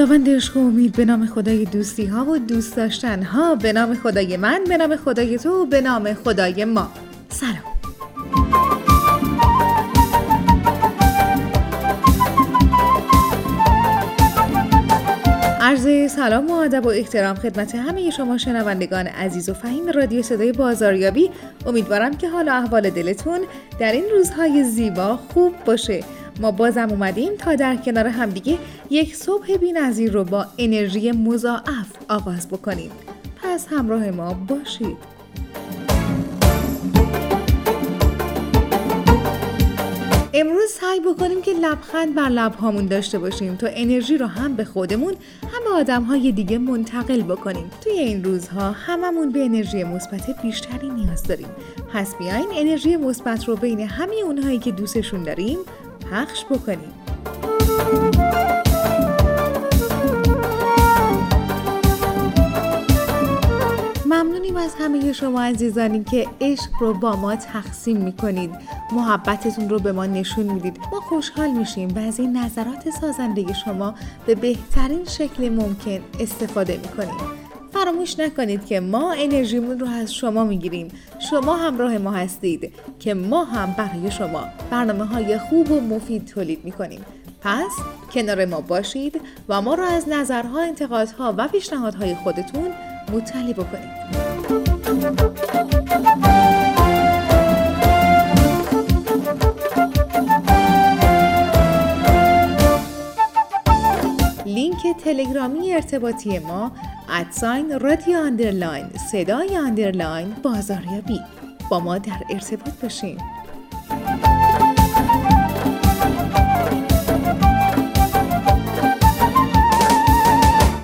خداوند عشق و امید به نام خدای دوستی ها و دوست داشتن ها به نام خدای من به نام خدای تو به نام خدای ما. سلام. عرض سلام و ادب و احترام خدمت همه شما شنوندگان عزیز و فهیم رادیو صدای بازاریابی. امیدوارم که حال و احوال دلتون در این روزهای زیبا خوب باشه. ما بازم اومدیم تا در کنار همدیگه یک صبح بی‌نظیر رو با انرژی مضاعف آغاز بکنیم. پس همراه ما باشید. امروز سعی بکنیم که لبخند بر لبهامون داشته باشیم تا انرژی رو هم به خودمون هم به آدمهای دیگه منتقل بکنیم. توی این روزها هممون به انرژی مثبت بیشتری نیاز داریم. پس بیاین انرژی مثبت رو بین همه اونهایی که دوستشون داریم پخش بکنیم. ممنونیم از همه شما عزیزانی که عشق رو با ما تقسیم می‌کنید. محبتتون رو به ما نشون می‌دید. ما خوشحال میشیم و از این نظرات سازنده شما به بهترین شکل ممکن استفاده می‌کنیم. فراموش نکنید که ما انرژیمون رو از شما می‌گیریم. شما همراه ما هستید که ما هم برای شما برنامه های خوب و مفید تولید می‌کنیم. پس کنار ما باشید و ما رو از نظرها، انتقادها و پیشنهادهای خودتون مطلع بکنید. لینک تلگرامی ارتباطی ما at sign رادیو underline صدای underline بازاریابی. با ما در ارتباط باشین.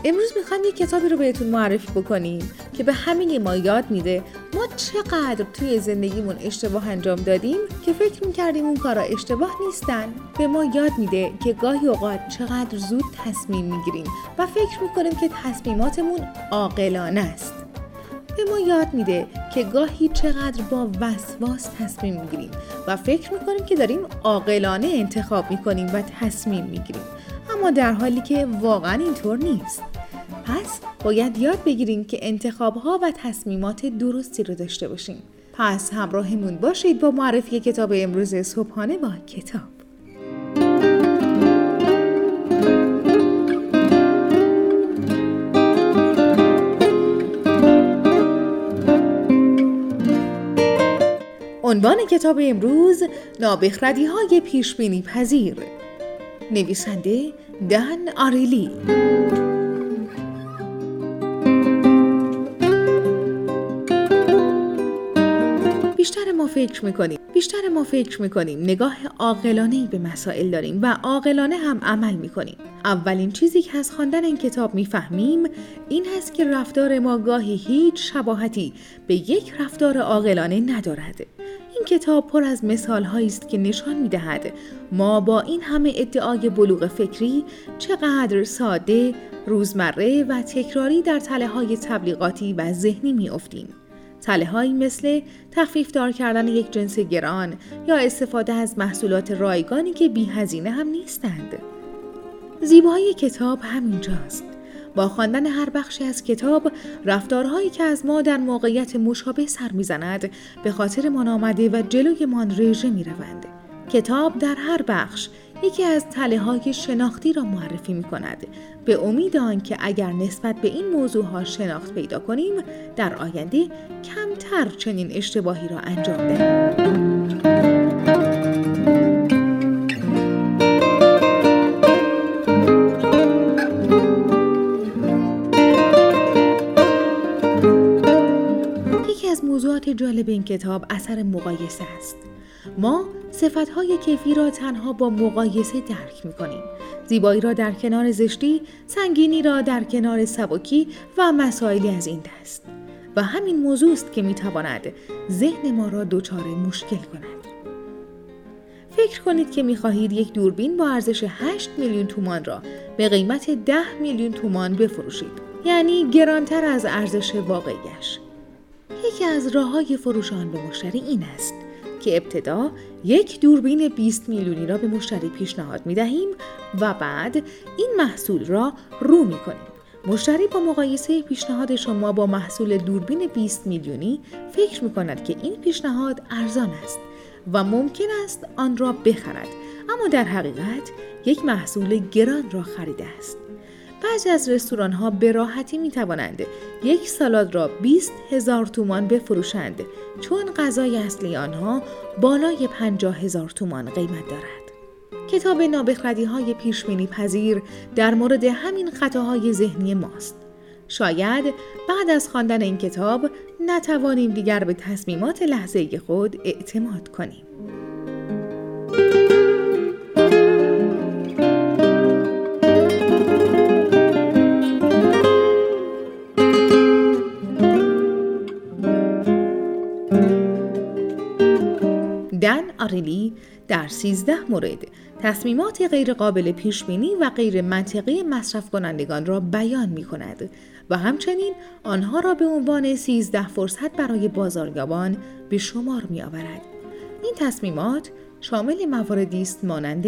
امروز می‌خوایم یک کتابی رو بهتون معرفی بکنیم که به همه‌ی ما یاد میده ما چقدر توی زندگیمون اشتباه انجام دادیم که فکر می‌کردیم اون کارا اشتباه نیستن. به ما یاد میده که گاهی اوقات چقدر زود تصمیم می‌گیریم و فکر می‌کنیم که تصمیماتمون عاقلانه است. به ما یاد میده که گاهی چقدر با وسواس تصمیم می‌گیریم و فکر می‌کنیم که داریم عاقلانه انتخاب می‌کنیم و تصمیم می‌گیریم. اما در حالی که واقعا اینطور نیست. پس باید یاد بگیریم که انتخاب ها و تصمیمات درستی رو داشته باشیم. پس همراهمون باشید با معرفی کتاب امروز صبحانه با کتاب. عنوان کتاب امروز نابخردی های پیشبینی پذیر. نویسنده دن آریلی. فکر می‌کنیم. بیشتر ما فکر می‌کنیم. نگاه عاقلانه به مسائل داریم و عاقلانه هم عمل می‌کنیم. اولین چیزی که از خواندن این کتاب می‌فهمیم این هست که رفتار ما گاهی هیچ شباهتی به یک رفتار عاقلانه ندارد. این کتاب پر از مثال است که نشان می دهد ما با این همه ادعای بلوغ فکری چقدر ساده، روزمره و تکراری در تله های تبلیغاتی و ذهنی می افتیم. تله هایی مثل تخفیف دار کردن یک جنس گران یا استفاده از محصولات رایگانی که بی هزینه هم نیستند. زیبایی کتاب همینجاست. با خواندن هر بخشی از کتاب رفتارهایی که از ما در موقعیت مشابه سر می‌زند به خاطر ما آمده و جلویمان رژه می روند. کتاب در هر بخش یکی از تله های شناختی را معرفی می کند به امید آنکه اگر نسبت به این موضوع ها شناخت پیدا کنیم در آینده کمتر چنین اشتباهی را انجام دهیم. جالب این کتاب اثر مقایسه است. ما صفتهای کیفی را تنها با مقایسه درک می کنیم. زیبایی را در کنار زشتی، سنگینی را در کنار سبکی و مسائلی از این دست. و همین موضوع است که می تواند ذهن ما را دچار مشکل کند. فکر کنید که می خواهید یک دوربین با ارزش 8 میلیون تومان را به قیمت 10 میلیون تومان بفروشید. یعنی گرانتر از ارزش واقعیش. یکی از راه های فروش آن به مشتری این است که ابتدا یک دوربین 20 میلیونی را به مشتری پیشنهاد می دهیم و بعد این محصول را رو می کنیم. مشتری با مقایسه پیشنهاد شما با محصول دوربین 20 میلیونی فکر می کند که این پیشنهاد ارزان است و ممکن است آن را بخرد اما در حقیقت یک محصول گران را خریده است. بعضی از رستوران ها به راحتی می توانند یک سالاد را 20 هزار تومان بفروشند چون غذای اصلی آنها بالای 50 هزار تومان قیمت دارد. کتاب نابخردی های پیشبینی پذیر در مورد همین خطاهای ذهنی ماست. شاید بعد از خواندن این کتاب نتوانیم دیگر به تصمیمات لحظه خود اعتماد کنیم. در 13 مورد تصمیمات غیرقابل پیشبینی و غیر منطقی مصرف کنندگان را بیان می کند و همچنین آنها را به عنوان 13 فرصت برای بازاریابان به شمار می آورد. این تصمیمات شامل مواردی است مانند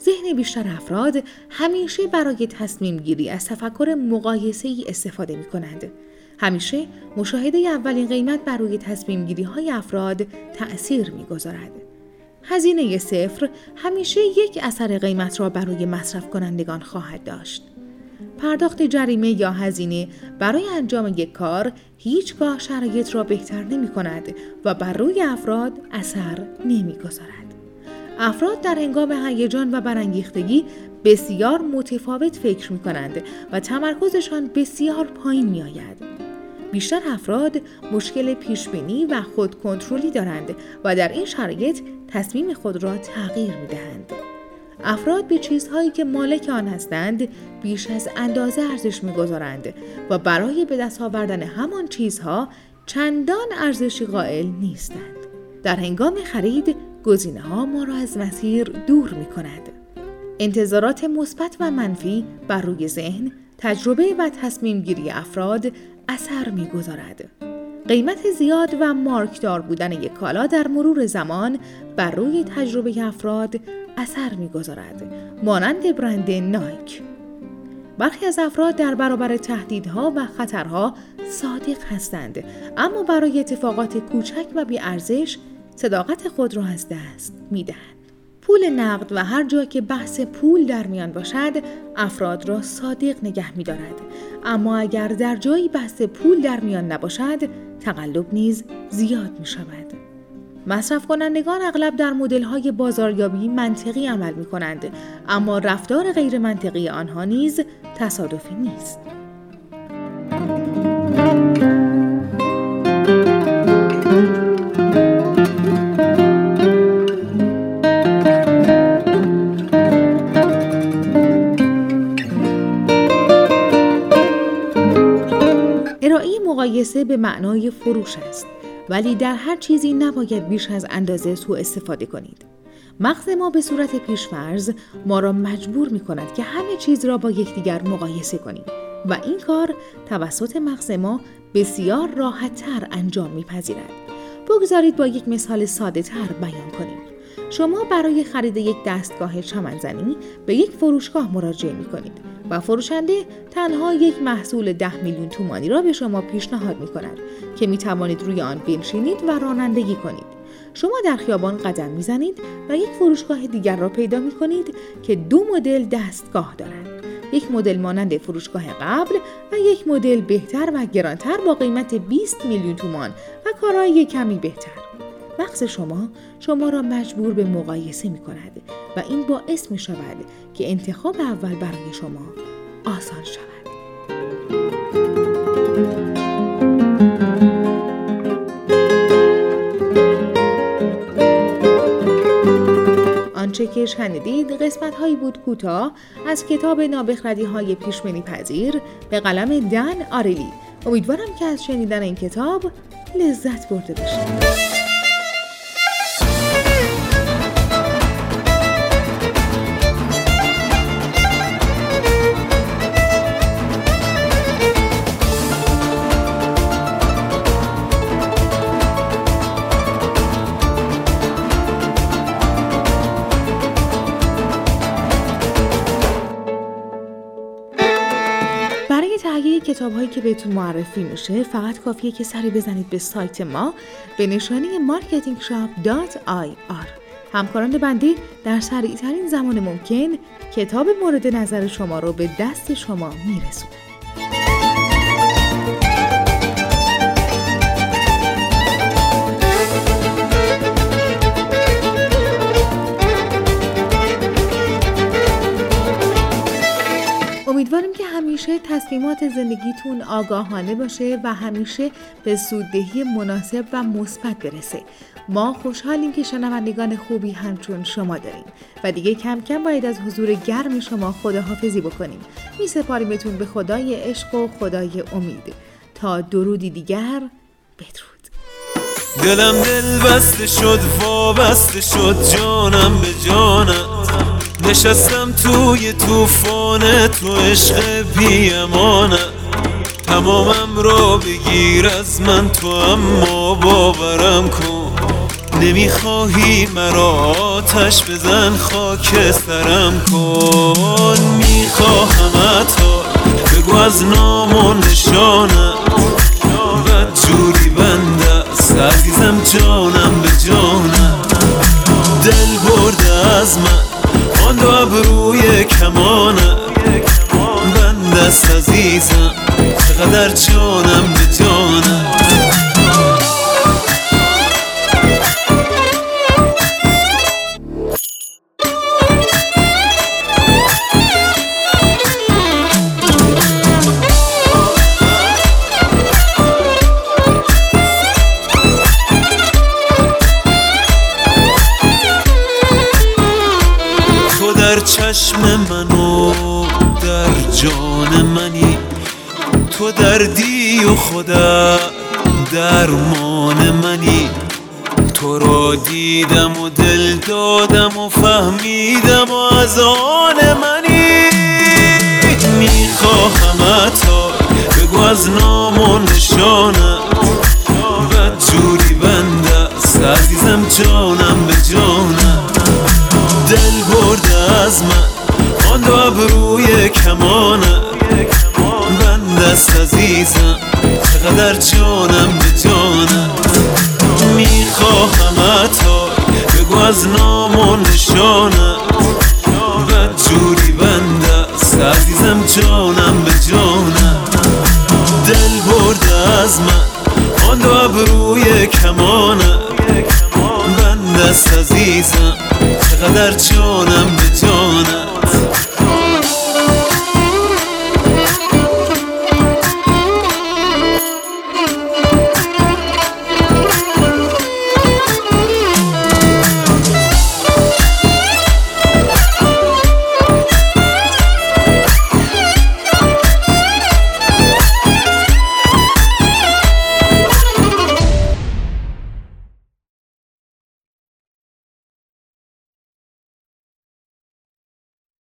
ذهن بیشتر افراد همیشه برای تصمیم گیری از تفکر مقایسه ای استفاده می کنند. همیشه مشاهده اولین قیمت بر روی تصمیم گیری های افراد تأثیر می گذارد. هزینه صفر همیشه یک اثر قیمت را بر روی مصرف کنندگان خواهد داشت. پرداخت جریمه یا هزینه برای انجام یک کار هیچگاه شرایط را بهتر نمی کند و بر روی افراد اثر نمی گذارد. افراد در هنگام هیجان و برانگیختگی بسیار متفاوت فکر می کنند و تمرکزشان بسیار پایین می آید. بیشتر افراد مشکل پیشبینی و خودکنترلی دارند و در این شرایط تصمیم خود را تغییر می دهند. افراد به چیزهایی که مالک آن هستند بیش از اندازه ارزش می‌گذارند و برای به دست آوردن همان چیزها چندان ارزشی قائل نیستند. در هنگام خرید گزینه ها ما را از مسیر دور می کند. انتظارات مثبت و منفی بر روی ذهن تجربه و تصمیم گیری افراد اثر می‌گذارد. قیمت زیاد و مارکدار بودن یک کالا در مرور زمان بر روی تجربه افراد اثر می‌گذارد. مانند برند نایک. برخی از افراد در برابر تهدیدها و خطرها صادق هستند اما برای اتفاقات کوچک و بیارزش صداقت خود را از دست می‌دهند. پول نقد و هر جا که بحث پول در میان باشد افراد را صادق نگه می دارد. اما اگر در جایی بحث پول در میان نباشد تقلب نیز زیاد می شود. مصرف کنندگان اغلب در مدل های بازاریابی منطقی عمل می کنند اما رفتار غیر منطقی آنها نیز تصادفی نیست. مقایسه به معنای فروش است ولی در هر چیزی نباید بیش از اندازه سوء استفاده کنید. مغز ما به صورت پیشفرز ما را مجبور می کند که همه چیز را با یکدیگر مقایسه کنیم و این کار توسط مغز ما بسیار راحتتر انجام میپذیرد. بگذارید با یک مثال ساده تر بیان کنیم. شما برای خرید یک دستگاه چمنزنی به یک فروشگاه مراجعه می کنید و فروشنده تنها یک محصول ده میلیون تومانی را به شما پیشنهاد می کند که می توانید روی آن بنشینید و رانندگی کنید. شما در خیابان قدم می‌زنید و یک فروشگاه دیگر را پیدا می کنید که دو مدل دستگاه دارند. یک مدل مانند فروشگاه قبل و یک مدل بهتر و گرانتر با قیمت 20 میلیون تومان و کارایی کمی بهتر. مغز شما شما را مجبور به مقایسه می کند و این باعث می شود که انتخاب اول برای شما آسان شود. آنچه که شنیدید قسمت هایی بود کوتاه از کتاب نابخردی های پیشمنی پذیر به قلم دن آریلی امیدوارم که از شنیدن این کتاب لذت برده باشید کتاب هایی که بهتون معرفی میشه فقط کافیه که سری بزنید به سایت ما به نشانی marketingshop.ir همکاران بندی در سریع ترین زمان ممکن کتاب مورد نظر شما رو به دست شما میرسونند. تصمیمات زندگیتون آگاهانه باشه و همیشه به سوددهی مناسب و مثبت برسه. ما خوشحالیم که شنوندگان خوبی همچون شما داریم و دیگه کم کم باید از حضور گرم شما خداحافظی بکنیم. می سپاریمتون به خدای عشق و خدای امید. تا درودی دیگر بدرود. دلم دل بسته شد وابسته شد جانم به جانم نشستم توی توفان تو عشق بی امانه تمامم را بگیر از من تو اما باورم کن. نمی‌خواهی مرا آتش بزن خاک سرم کن. می‌خواهم تا بگو از نام و نشانم. بد جوری بنده است. عزیزم جانم به جانم. دل برده از من. کمانه بند است عزیزم چقدر جانم دل دادم و فهمیدم و از آن منی. می‌خواهم تا بگو از نام و نشانت بد جوری بنده است عزیزم جانم به جانم. دل برده از من آن دو ابروی کمانه بند است عزیزم چقدر جانم به جانم.